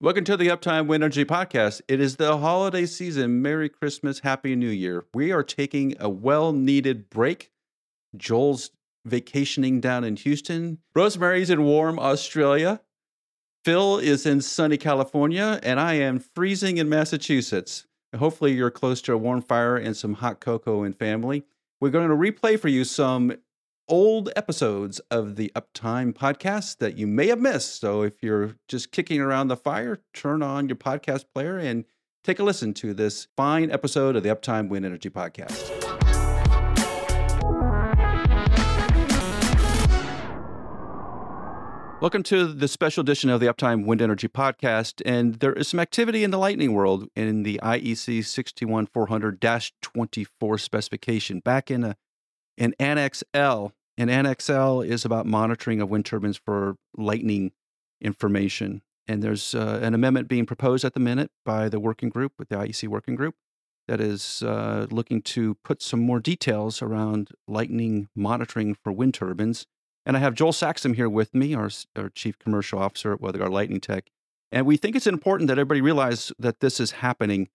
Welcome to the Uptime Wind Energy Podcast. It is the holiday season. Merry Christmas, Happy New Year. We are taking a well needed break. Joel's vacationing down in Houston. Rosemary's in warm Australia. Phil is in sunny California, and I am freezing in Massachusetts. Hopefully, you're close to a warm fire and some hot cocoa and family. We're going to replay for you some old episodes of the Uptime podcast that you may have missed. So if you're just kicking around the fire, turn on your podcast player and take a listen to this fine episode of the Uptime Wind Energy podcast. Welcome to the special edition of the Uptime Wind Energy Podcast. And there is some activity in the lightning world in the IEC 61400 24 specification. Back in, a, in Annex L, and Annex L is about monitoring of wind turbines for lightning information. And there's uh, an amendment being proposed at the minute by the working group, with the IEC working group, that is uh, looking to put some more details around lightning monitoring for wind turbines. And I have Joel Saxum here with me, our, our chief commercial officer at WeatherGuard Lightning Tech. And we think it's important that everybody realize that this is happening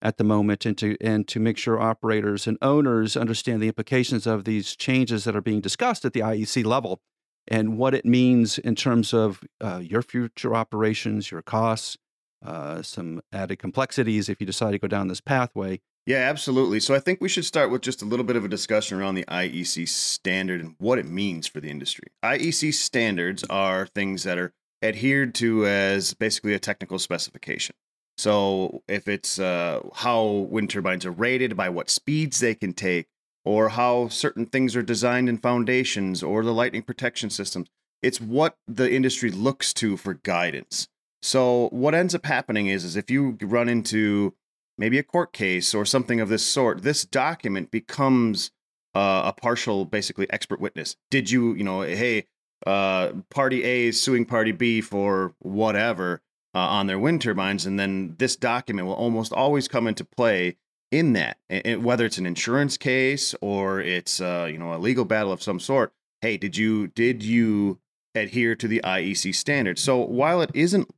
at the moment and to and to make sure operators and owners understand the implications of these changes that are being discussed at the IEC level and what it means in terms of uh, your future operations, your costs, uh, some added complexities if you decide to go down this pathway. Yeah, absolutely. So I think we should start with just a little bit of a discussion around the IEC standard and what it means for the industry. IEC standards are things that are adhered to as basically a technical specification. So if it's uh, how wind turbines are rated, by what speeds they can take, or how certain things are designed in foundations or the lightning protection systems, it's what the industry looks to for guidance. So what ends up happening is, is if you run into maybe a court case or something of this sort, this document becomes uh, a partial, basically expert witness. Did you, you know, hey, uh, party A is suing party B for whatever uh, on their wind turbines, and then this document will almost always come into play in that, whether it's an insurance case or it's uh, you know a legal battle of some sort. Hey, did you did you adhere to the IEC standards? So while it isn't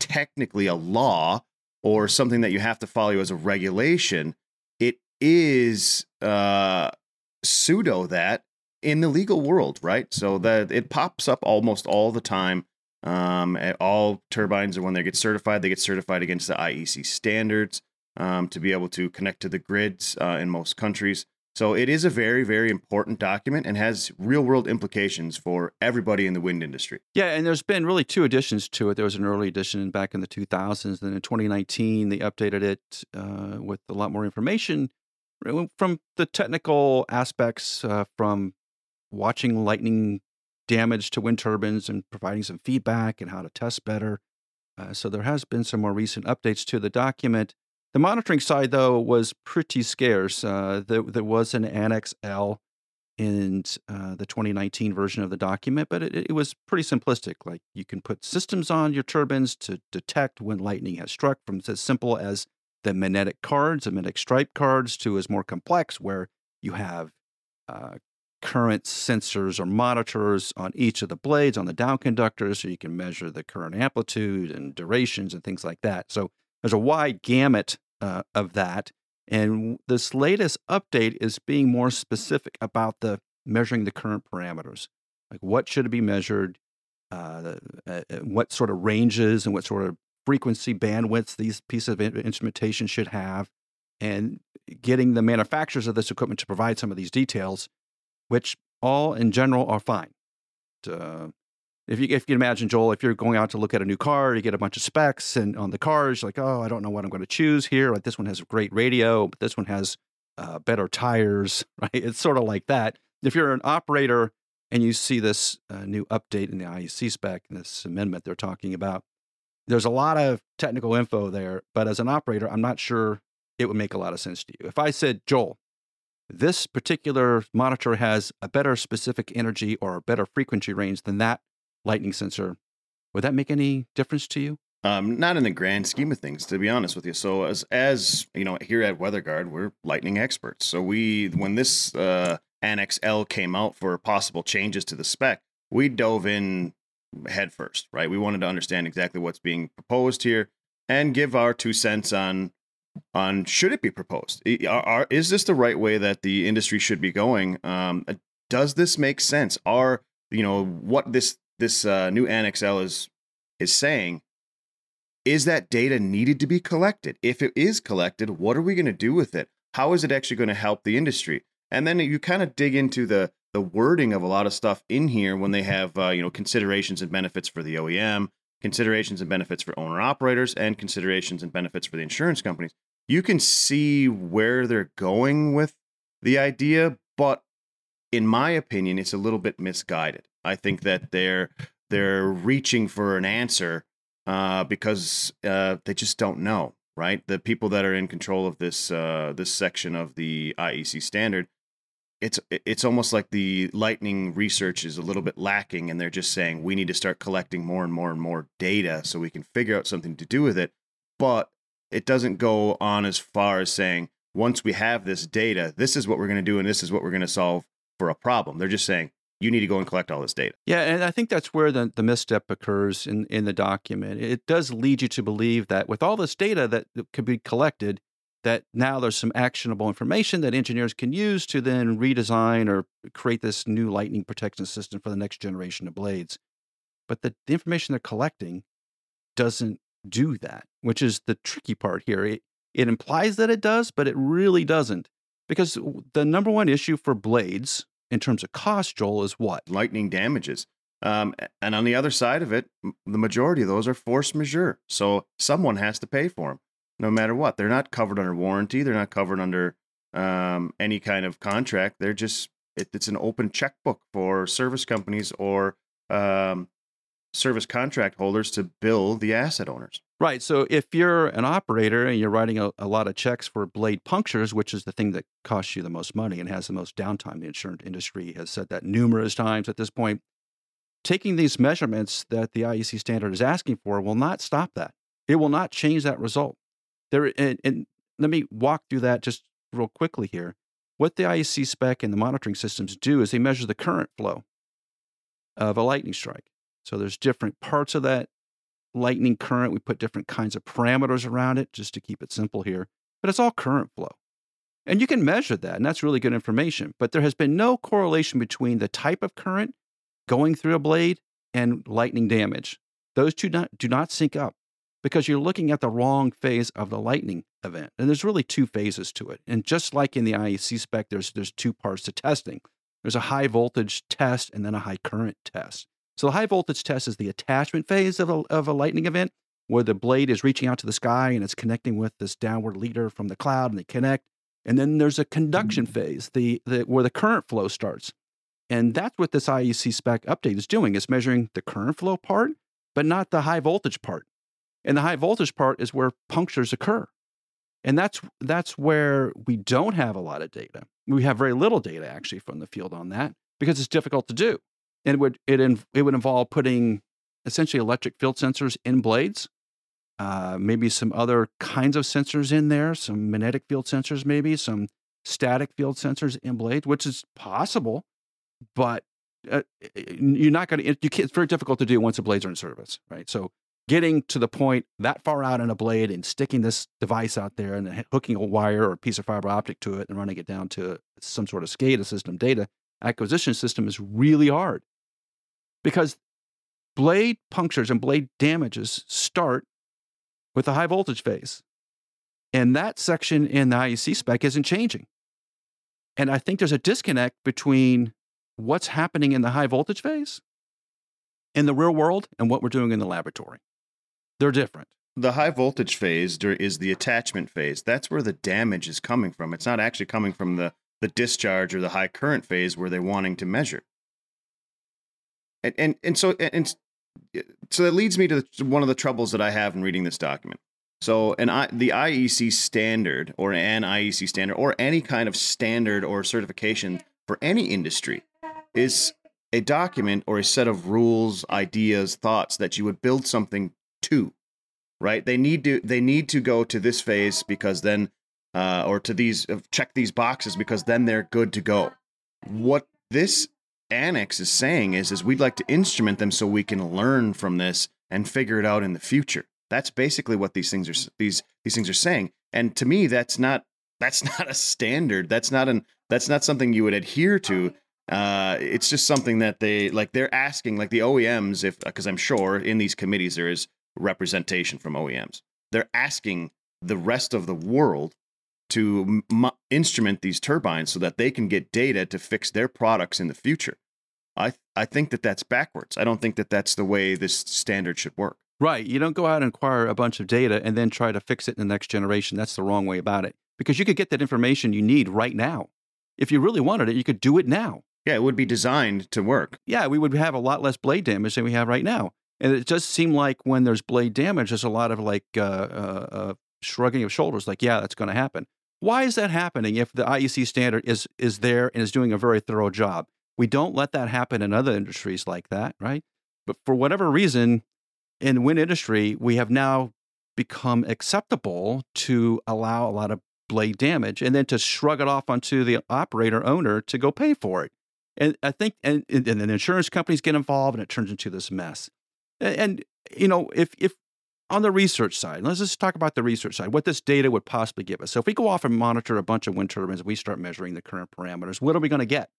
technically a law or something that you have to follow as a regulation, it is uh, pseudo that in the legal world, right? So that it pops up almost all the time um, all turbines, when they get certified, they get certified against the IEC standards um, to be able to connect to the grids uh, in most countries. So it is a very, very important document and has real world implications for everybody in the wind industry. Yeah, and there's been really two additions to it. There was an early edition back in the 2000s. Then in 2019, they updated it uh, with a lot more information from the technical aspects, uh, from watching lightning damage to wind turbines and providing some feedback and how to test better. Uh, so there has been some more recent updates to the document. The monitoring side, though, was pretty scarce. Uh, there, there, was an Annex L in uh, the 2019 version of the document, but it, it, was pretty simplistic. Like you can put systems on your turbines to detect when lightning has struck, from as simple as the magnetic cards, the magnetic stripe cards, to as more complex, where you have uh, current sensors or monitors on each of the blades on the down conductors so you can measure the current amplitude and durations and things like that. So there's a wide gamut uh, of that. And this latest update is being more specific about the measuring the current parameters. Like what should be measured, uh, uh, uh, what sort of ranges and what sort of frequency bandwidths these pieces of instrumentation should have, and getting the manufacturers of this equipment to provide some of these details which all in general are fine. Uh, if you if you can imagine, Joel, if you're going out to look at a new car, you get a bunch of specs, and on the cars, like, oh, I don't know what I'm going to choose here. Like this one has a great radio, but this one has uh, better tires, right? It's sort of like that. If you're an operator and you see this uh, new update in the IEC spec, and this amendment they're talking about, there's a lot of technical info there. But as an operator, I'm not sure it would make a lot of sense to you. If I said, Joel, this particular monitor has a better specific energy or a better frequency range than that lightning sensor. Would that make any difference to you? Um, not in the grand scheme of things, to be honest with you. So as as you know, here at WeatherGuard, we're lightning experts. So we when this uh, Annex L came out for possible changes to the spec, we dove in head first, right? We wanted to understand exactly what's being proposed here and give our two cents on on should it be proposed? Are, are, is this the right way that the industry should be going? Um, uh, does this make sense? Are you know what this this uh, new Annex L is is saying? Is that data needed to be collected? If it is collected, what are we going to do with it? How is it actually going to help the industry? And then you kind of dig into the the wording of a lot of stuff in here when they have uh, you know considerations and benefits for the OEM, considerations and benefits for owner operators, and considerations and benefits for the insurance companies. You can see where they're going with the idea, but in my opinion, it's a little bit misguided. I think that they're they're reaching for an answer uh, because uh, they just don't know. Right, the people that are in control of this uh, this section of the IEC standard it's it's almost like the lightning research is a little bit lacking and they're just saying we need to start collecting more and more and more data so we can figure out something to do with it but it doesn't go on as far as saying once we have this data this is what we're going to do and this is what we're going to solve for a problem. They're just saying you need to go and collect all this data. Yeah and i think that's where the, the misstep occurs in, in the document. It does lead you to believe that with all this data that could be collected that now there's some actionable information that engineers can use to then redesign or create this new lightning protection system for the next generation of blades. But the, the information they're collecting doesn't do that, which is the tricky part here. It, it implies that it does, but it really doesn't. Because the number one issue for blades in terms of cost, Joel, is what? Lightning damages. Um, and on the other side of it, the majority of those are force majeure. So someone has to pay for them no matter what. They're not covered under warranty. They're not covered under um, any kind of contract. They're just it, it's an open checkbook for service companies or um, service contract holders to bill the asset owners. Right. So if you're an operator and you're writing a, a, lot of checks for blade punctures, which is the thing that costs you the most money and has the most downtime, the insurance industry has said that numerous times at this point. Taking these measurements that the IEC standard is asking for will not stop that. It will not change that result there and, and let me walk through that just real quickly here. What the IEC spec and the monitoring systems do is they measure the current flow of a lightning strike. So there's different parts of that lightning current. We put different kinds of parameters around it just to keep it simple here, but it's all current flow. And you can measure that, and that's really good information. But there has been no correlation between the type of current going through a blade and lightning damage. Those two not, do not sync up because you're looking at the wrong phase of the lightning event. And there's really two phases to it. And just like in the IEC spec, there's there's two parts to testing. There's a high voltage test and then a high current test. So the high voltage test is the attachment phase of a, of a lightning event where the blade is reaching out to the sky and it's connecting with this downward leader from the cloud and they connect. And then there's a conduction mm. phase, the, the where the current flow starts. And that's what this IEC spec update is doing, It's measuring the current flow part, but not the high voltage part. And the high voltage part is where punctures occur. And that's that's where we don't have a lot of data. We have very little data actually from the field on that because it's difficult to do. And it would it it would involve putting essentially electric field sensors in blades, uh, maybe some other kinds of sensors in there, some magnetic field sensors, maybe some static field sensors in blades, which is possible, but uh, you're not going to. You can't, it's very difficult to do once the blades are in service, right? So getting to the point that far out in a blade and sticking this device out there and hooking a wire or a piece of fiber optic to it and running it down to some sort of SCADA system, data acquisition system is really hard because blade punctures and blade damages start with a high voltage phase. And that section in the IEC spec isn't changing. And I think there's a disconnect between what's happening in the high voltage phase in the real world and what we're doing in the laboratory. They're different. The high voltage phase is the attachment phase. That's where the damage is coming from. It's not actually coming from the, the discharge or the high current phase where they're wanting to measure. And and, and so and so that leads me to one of the troubles that I have in reading this document. So, an I, the IEC standard, or an IEC standard, or any kind of standard or certification for any industry, is a document or a set of rules, ideas, thoughts that you would build something to, right? They need to they need to go to this phase because then, uh, or to these uh, check these boxes because then they're good to go. What this Annex is saying is, is we'd like to instrument them so we can learn from this and figure it out in the future. That's basically what these things are these these things are saying. And to me, that's not that's not a standard. That's not an that's not something you would adhere to. Uh, it's just something that they like. They're asking like the OEMs if because I'm sure in these committees there is representation from OEMs. They're asking the rest of the world to m- instrument these turbines so that they can get data to fix their products in the future. I I think that that's backwards. I don't think that that's the way this standard should work. Right. You don't go out and acquire a bunch of data and then try to fix it in the next generation. That's the wrong way about it because you could get that information you need right now. If you really wanted it, you could do it now. Yeah, it would be designed to work. Yeah, we would have a lot less blade damage than we have right now. And it does seem like when there's blade damage, there's a lot of like uh, uh, uh, shrugging of shoulders, like, yeah, that's going to happen. Why is that happening if the IEC standard is is there and is doing a very thorough job? We don't let that happen in other industries like that, right? But for whatever reason, in wind industry, we have now become acceptable to allow a lot of blade damage and then to shrug it off onto the operator owner to go pay for it. And I think, and, and then insurance companies get involved and it turns into this mess. And, and, you know, if, if on the research side, let's just talk about the research side, what this data would possibly give us. So if we go off and monitor a bunch of wind turbines we start measuring the current parameters, what are we going to get?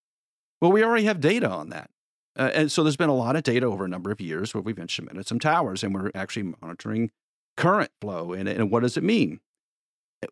Well, we already have data on that. Uh, and so there's been a lot of data over a number of years where we've instrumented some towers and we're actually monitoring current flow and, and what does it mean?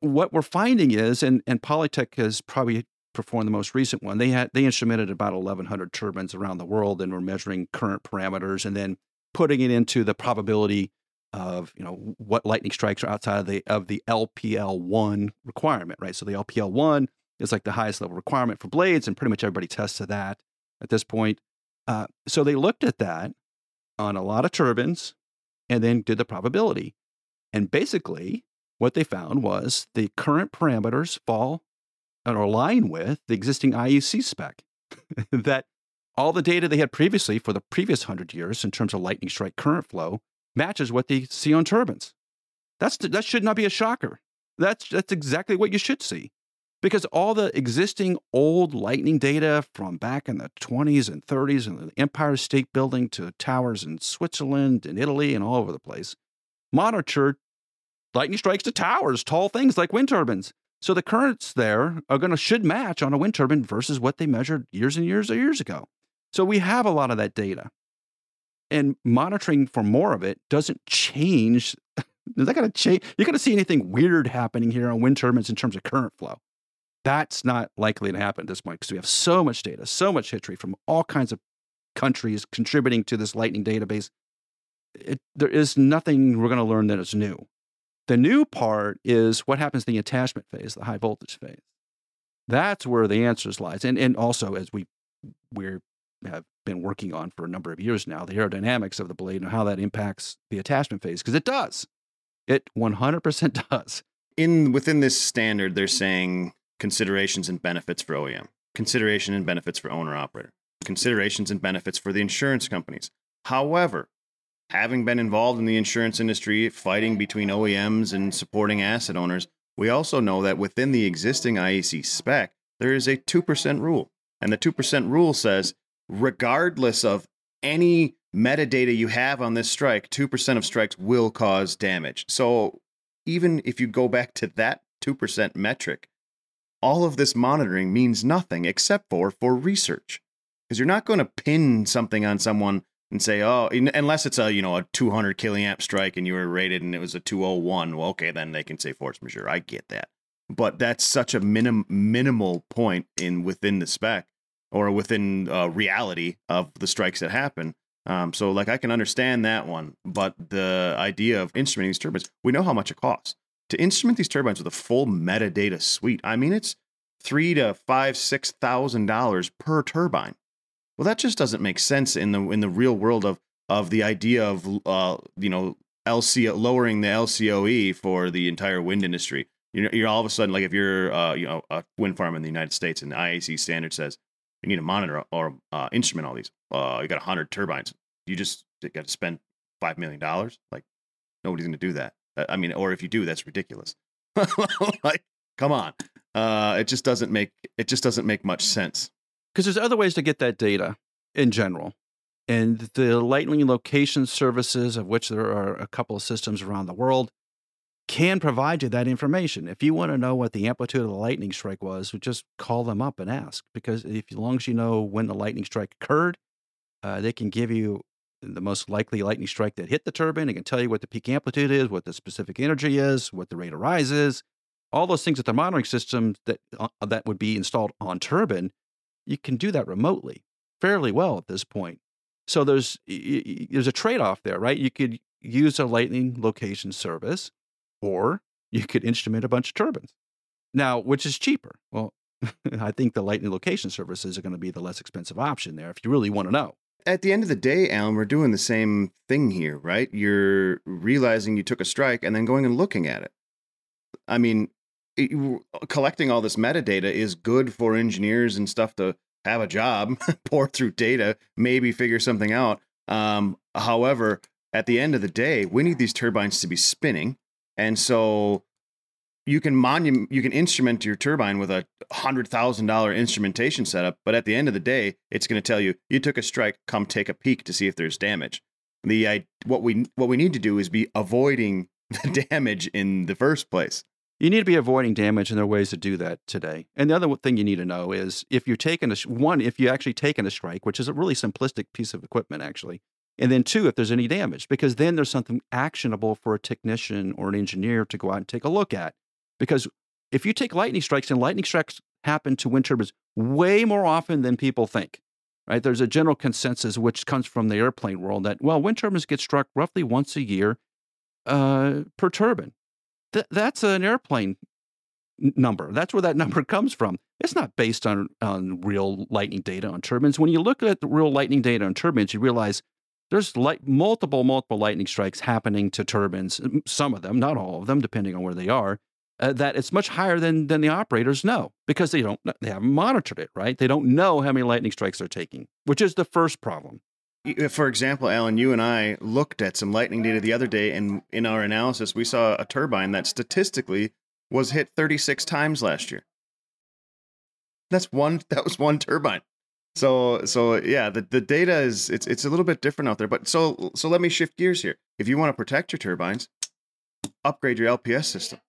What we're finding is, and, and Polytech has probably performed the most recent one, they had they instrumented about 1,100 turbines around the world and were measuring current parameters and then putting it into the probability of you know what lightning strikes are outside of the of the LPL one requirement, right? So the LPL one is like the highest level requirement for blades, and pretty much everybody tests to that at this point. Uh, so they looked at that on a lot of turbines and then did the probability. And basically, what they found was the current parameters fall or align with the existing IEC spec. that all the data they had previously for the previous 100 years in terms of lightning strike current flow matches what they see on turbines. That's, that should not be a shocker. That's, that's exactly what you should see because all the existing old lightning data from back in the 20s and 30s and the Empire State Building to towers in Switzerland and Italy and all over the place monitored lightning strikes to towers, tall things like wind turbines. So the currents there are going to should match on a wind turbine versus what they measured years and years or years ago. So we have a lot of that data. And monitoring for more of it doesn't change. Is that going to change? You're going to see anything weird happening here on wind turbines in terms of current flow. That's not likely to happen at this point because we have so much data, so much history from all kinds of countries contributing to this Lightning database. It, there is nothing we're going to learn that is new. The new part is what happens in the attachment phase, the high voltage phase. That's where the answers lies. And, and also, as we we have been working on for a number of years now, the aerodynamics of the blade and how that impacts the attachment phase, because it does. It 100% does. In within this standard, they're saying considerations and benefits for OEM, consideration and benefits for owner operator, considerations and benefits for the insurance companies. However, having been involved in the insurance industry, fighting between OEMs and supporting asset owners, we also know that within the existing IEC spec, there is a 2% rule. And the 2% rule says, regardless of any metadata you have on this strike, 2% of strikes will cause damage. So even if you go back to that 2% metric, all of this monitoring means nothing except for for research. Because you're not going to pin something on someone and say oh unless it's a you know a 200 kiloamp strike and you were rated and it was a 201 well okay then they can say force majeure. I get that. But that's such a minim- minimal point in within the spec or within uh, reality of the strikes that happen um, so like i can understand that one but the idea of instrumenting these turbines we know how much it costs to instrument these turbines with a full metadata suite, I mean, it's three to five, six thousand dollars per turbine. Well, that just doesn't make sense in the in the real world of of the idea of uh, you know LCO lowering the LCOE for the entire wind industry. You know, you're all of a sudden like if you're uh, you know a wind farm in the United States and the IEC standard says you need to monitor or uh, instrument all these. Uh, you got hundred turbines. You just got to spend five million dollars. Like nobody's going to do that. Uh, I mean, or if you do, that's ridiculous. like, come on. Uh, it just doesn't make it just doesn't make much sense. Because there's other ways to get that data. in general. And the lightning location services, of which there are a couple of systems around the world, can provide you that information. If you want to know what the amplitude of the lightning strike was, just call them up and ask. Because if, as long as you know when the lightning strike occurred, uh, they can give you the most likely lightning strike that hit the turbine. It can tell you what the peak amplitude is, what the specific energy is, what the rate of rise is, all those things that the monitoring system that uh, that would be installed on turbine. You can do that remotely fairly well at this point. So there's there's a trade off there, right? You could use a lightning location service or you could instrument a bunch of turbines. Now, which is cheaper? Well, I think the lightning location services are going to be the less expensive option there if you really want to know. At the end of the day, Allen, we're doing the same thing here, right? You're realizing you took a strike and then going and looking at it. I mean, it, collecting all this metadata is good for engineers and stuff to have a job, pour through data, maybe figure something out. Um, however, at the end of the day, we need these turbines to be spinning. And so you can you can instrument your turbine with a hundred thousand dollar instrumentation setup, but at the end of the day, it's going to tell you you took a strike. Come take a peek to see if there's damage. The I, what we what we need to do is be avoiding the damage in the first place. You need to be avoiding damage, and there are ways to do that today. And the other thing you need to know is if you're taking a one, if you actually taken a strike, which is a really simplistic piece of equipment, actually, and then two, if there's any damage, because then there's something actionable for a technician or an engineer to go out and take a look at. Because if you take lightning strikes, and lightning strikes happen to wind turbines way more often than people think. Right? There's a general consensus which comes from the airplane world that well, wind turbines get struck roughly once a year uh, per turbine. Th- that's an airplane number. That's where that number comes from. It's not based on on real lightning data on turbines. When you look at the real lightning data on turbines, you realize there's like multiple multiple lightning strikes happening to turbines some of them not all of them depending on where they are uh, that it's much higher than than the operators know because they don't they haven't monitored it right? They don't know how many lightning strikes they're taking which is the first problem. For example Allen you and i looked at some lightning data the other day and in our analysis we saw a turbine that statistically was hit 36 times last year. That's one that was one turbine so so yeah, the, the data is it's it's a little bit different out there. But so so let me shift gears here. If you want to protect your turbines, upgrade your LPS system.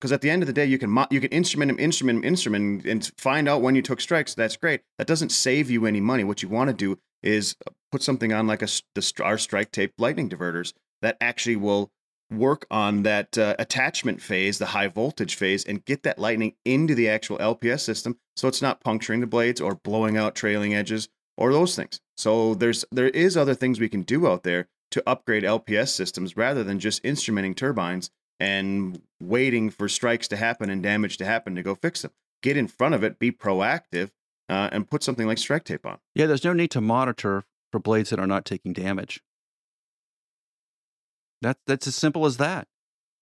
Because at the end of the day, you can mo- you can instrument them, instrument them, instrument, and find out when you took strikes. That's great. That doesn't save you any money. What you want to do is uh, put something on like a the, our StrikeTape lightning diverters that actually will work on that uh, attachment phase, the high voltage phase, and get that lightning into the actual LPS system so it's not puncturing the blades or blowing out trailing edges or those things. So there's there is other things we can do out there to upgrade LPS systems rather than just instrumenting turbines and waiting for strikes to happen and damage to happen to go fix them. Get in front of it, be proactive, uh, and put something like StrikeTape on. Yeah, there's no need to monitor for blades that are not taking damage. That, that's as simple as that.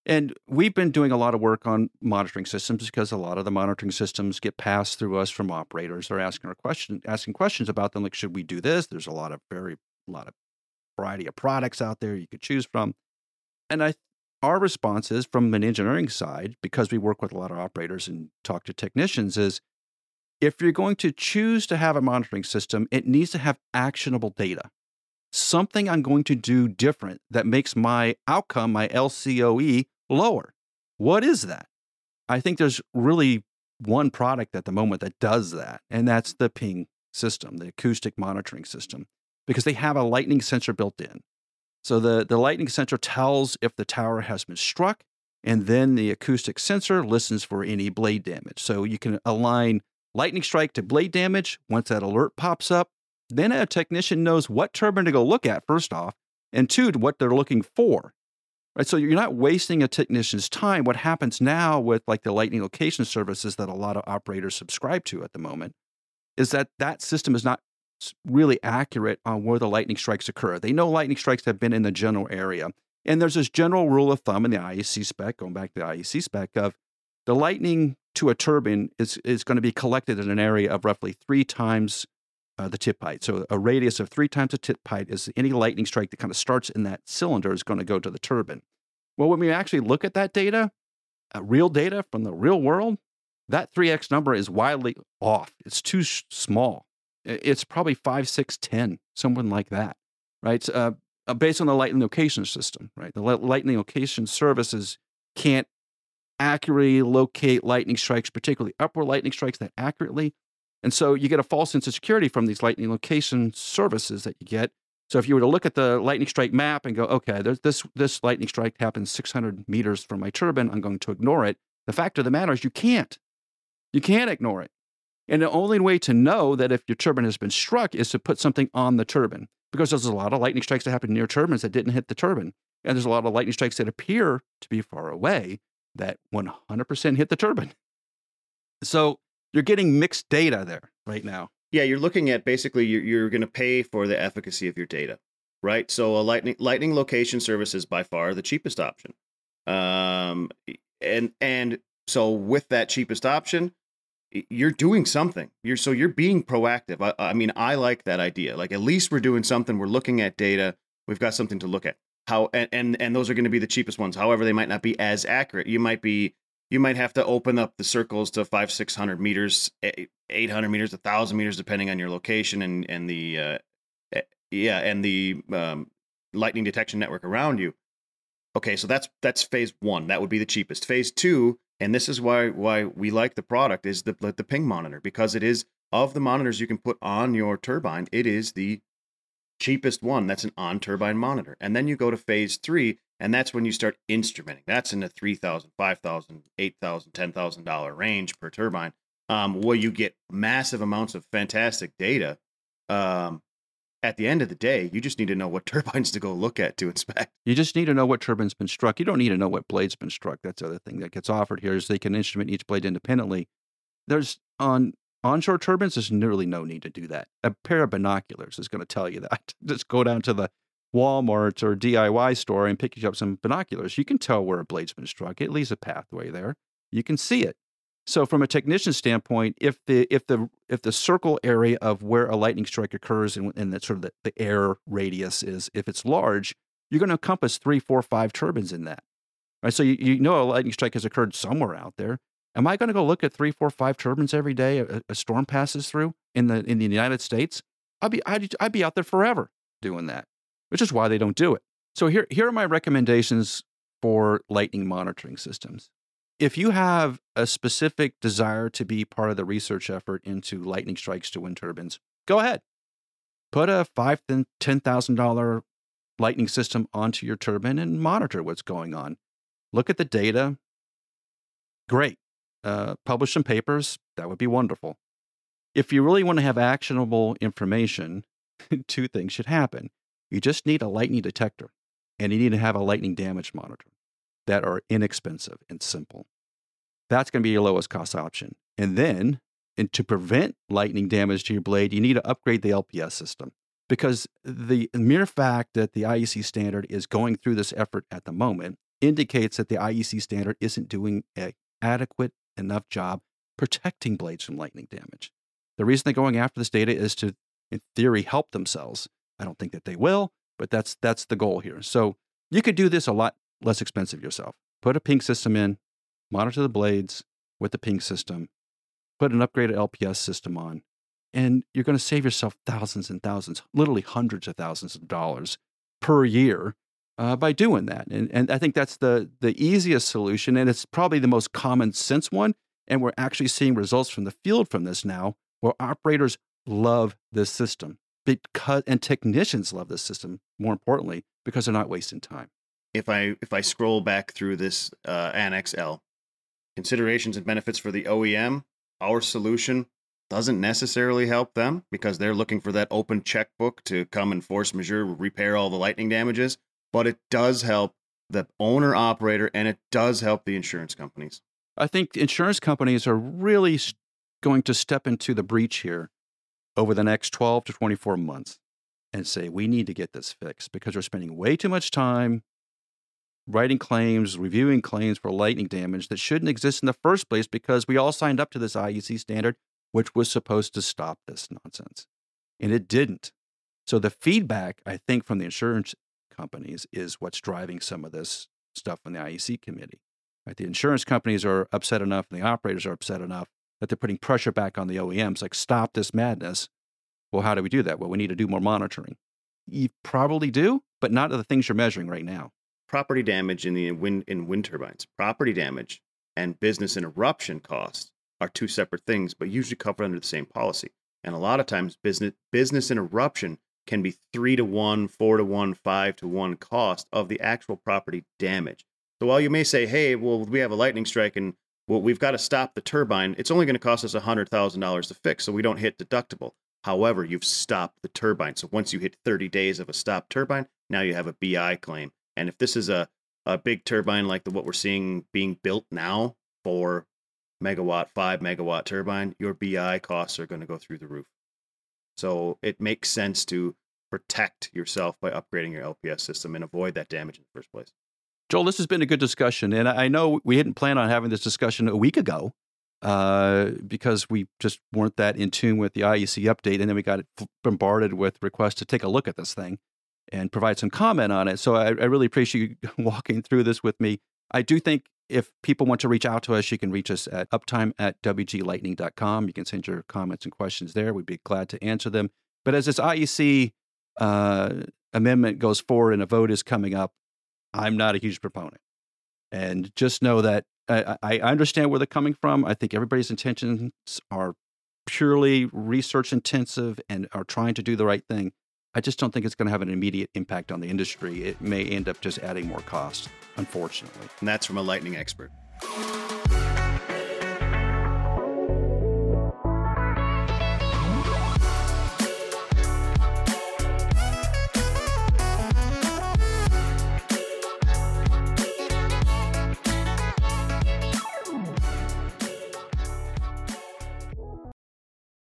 And we've been doing a lot of work on monitoring systems because a lot of the monitoring systems get passed through us from operators. They're asking our question, asking questions about them, like should we do this? There's a lot of very a lot of variety of products out there you could choose from. And I our response is from an engineering side, because we work with a lot of operators and talk to technicians, is if you're going to choose to have a monitoring system, it needs to have actionable data something I'm going to do different that makes my outcome, my LCOE, lower. What is that? I think there's really one product at the moment that does that, and that's the ping system, the acoustic monitoring system, because they have a lightning sensor built in. So the, the lightning sensor tells if the tower has been struck, and then the acoustic sensor listens for any blade damage. So you can align lightning strike to blade damage. Once that alert pops up, then a technician knows what turbine to go look at, first off, and two, what they're looking for. Right. So you're not wasting a technician's time. What happens now with like the lightning location services that a lot of operators subscribe to at the moment is that that system is not really accurate on where the lightning strikes occur. They know lightning strikes have been in the general area. And there's this general rule of thumb in the IEC spec, going back to the IEC spec, of the lightning to a turbine is, is going to be collected in an area of roughly three times uh, the tip height. So a radius of three times the tip height is any lightning strike that kind of starts in that cylinder is going to go to the turbine. Well, when we actually look at that data, uh, real data from the real world, that 3x number is wildly off. It's too sh- small. it's probably five, six, ten, someone like that, right? Uh, uh, based on the lightning location system, right? The lightning location services can't accurately locate lightning strikes, particularly upward lightning strikes, that accurately. And so you get a false sense of security from these lightning location services that you get. So if you were to look at the lightning strike map and go, okay, this this lightning strike happens 600 meters from my turbine, I'm going to ignore it. The fact of the matter is you can't. You can't ignore it. And the only way to know that if your turbine has been struck is to put something on the turbine because there's a lot of lightning strikes that happen near turbines that didn't hit the turbine. And there's a lot of lightning strikes that appear to be far away that 100% hit the turbine. So you're getting mixed data there right now. Yeah, you're looking at basically you're, you're going to pay for the efficacy of your data, right? So a lightning lightning location service is by far the cheapest option. Um, and and so with that cheapest option, you're doing something. You're so you're being proactive. I, I mean, I like that idea. Like at least we're doing something. We're looking at data. We've got something to look at. How and and, and those are going to be the cheapest ones. However, they might not be as accurate. You might be you might have to open up the circles to five six hundred meters, eight hundred meters, a thousand meters, depending on your location and and the uh, yeah and the um, lightning detection network around you. Okay, so that's that's phase one. That would be the cheapest. Phase two and this is why why we like the product is the the ping monitor because it is of the monitors you can put on your turbine it is the cheapest one that's an on turbine monitor and then you go to phase 3 and that's when you start instrumenting that's in the 3000 5000 8000 10000 dollar range per turbine um, where you get massive amounts of fantastic data um, at the end of the day, you just need to know what turbines to go look at to inspect. You just need to know what turbine's been struck. You don't need to know what blade's been struck. That's the other thing that gets offered here is they can instrument each blade independently. There's on onshore turbines, there's nearly no need to do that. A pair of binoculars is going to tell you that. just go down to the Walmart or DIY store and pick up some binoculars. You can tell where a blade's been struck. It leaves a pathway there. You can see it. So from a technician standpoint, if the if the if the circle area of where a lightning strike occurs and, and that sort of the, the air radius is, if it's large, you're going to encompass three, four, five turbines in that. Right. So you, you know a lightning strike has occurred somewhere out there. Am I going to go look at three, four, five turbines every day a, a storm passes through in the in the United States? I'd be I'd, I'd be out there forever doing that, which is why they don't do it. So here here are my recommendations for lightning monitoring systems if you have a specific desire to be part of the research effort into lightning strikes to wind turbines, go ahead. Put a five to ten thousand dollar lightning system onto your turbine and monitor what's going on. Look at the data. Great. Uh, publish some papers. That would be wonderful. If you really want to have actionable information, two things should happen. You just need a lightning detector and you need to have a lightning damage monitor that are inexpensive and simple. That's going to be your lowest cost option. And then, and to prevent lightning damage to your blade, you need to upgrade the LPS system because the mere fact that the IEC standard is going through this effort at the moment indicates that the IEC standard isn't doing an adequate enough job protecting blades from lightning damage. The reason they're going after this data is to, in theory, help themselves. I don't think that they will, but that's that's the goal here. So you could do this a lot less expensive yourself. Put a ping system in, monitor the blades with the ping system, put an upgraded LPS system on, and you're going to save yourself thousands and thousands, literally hundreds of thousands of dollars per year uh, by doing that. And, and I think that's the, the easiest solution. And it's probably the most common sense one. And we're actually seeing results from the field from this now, where operators love this system because, and technicians love this system, more importantly, because they're not wasting time. If I if I scroll back through this uh, Annex L, considerations and benefits for the OEM, our solution doesn't necessarily help them because they're looking for that open checkbook to come and force majeure repair all the lightning damages, but it does help the owner operator and it does help the insurance companies. I think insurance companies are really going to step into the breach here over the next 12 to 24 months and say, we need to get this fixed because we're spending way too much time writing claims, reviewing claims for lightning damage that shouldn't exist in the first place because we all signed up to this IEC standard, which was supposed to stop this nonsense. And it didn't. So the feedback, I think, from the insurance companies is what's driving some of this stuff on the IEC committee. Right? The insurance companies are upset enough and the operators are upset enough that they're putting pressure back on the OEMs like, stop this madness. Well, how do we do that? Well, we need to do more monitoring. You probably do, but not of the things you're measuring right now. Property damage in the wind in wind turbines. Property damage and business interruption costs are two separate things, but usually covered under the same policy. And a lot of times, business business interruption can be three to one, four to one, five to one cost of the actual property damage. So while you may say, "Hey, well, we have a lightning strike and well, we've got to stop the turbine," it's only going to cost us hundred thousand dollars to fix, so we don't hit deductible. However, you've stopped the turbine. So once you hit 30 days of a stopped turbine, now you have a BI claim. And if this is a, a big turbine like the what we're seeing being built now, four megawatt, five megawatt turbine, your BI costs are going to go through the roof. So it makes sense to protect yourself by upgrading your LPS system and avoid that damage in the first place. Joel, this has been a good discussion. And I know we didn't plan on having this discussion a week ago uh, because we just weren't that in tune with the IEC update. And then we got bombarded with requests to take a look at this thing and provide some comment on it. So I, I really appreciate you walking through this with me. I do think if people want to reach out to us, you can reach us at uptime at wglightning.com. You can send your comments and questions there. We'd be glad to answer them. But as this IEC uh, amendment goes forward and a vote is coming up, I'm not a huge proponent. And just know that I, I understand where they're coming from. I think everybody's intentions are purely research intensive and are trying to do the right thing. I just don't think it's going to have an immediate impact on the industry. It may end up just adding more cost, unfortunately. And that's from a lightning expert.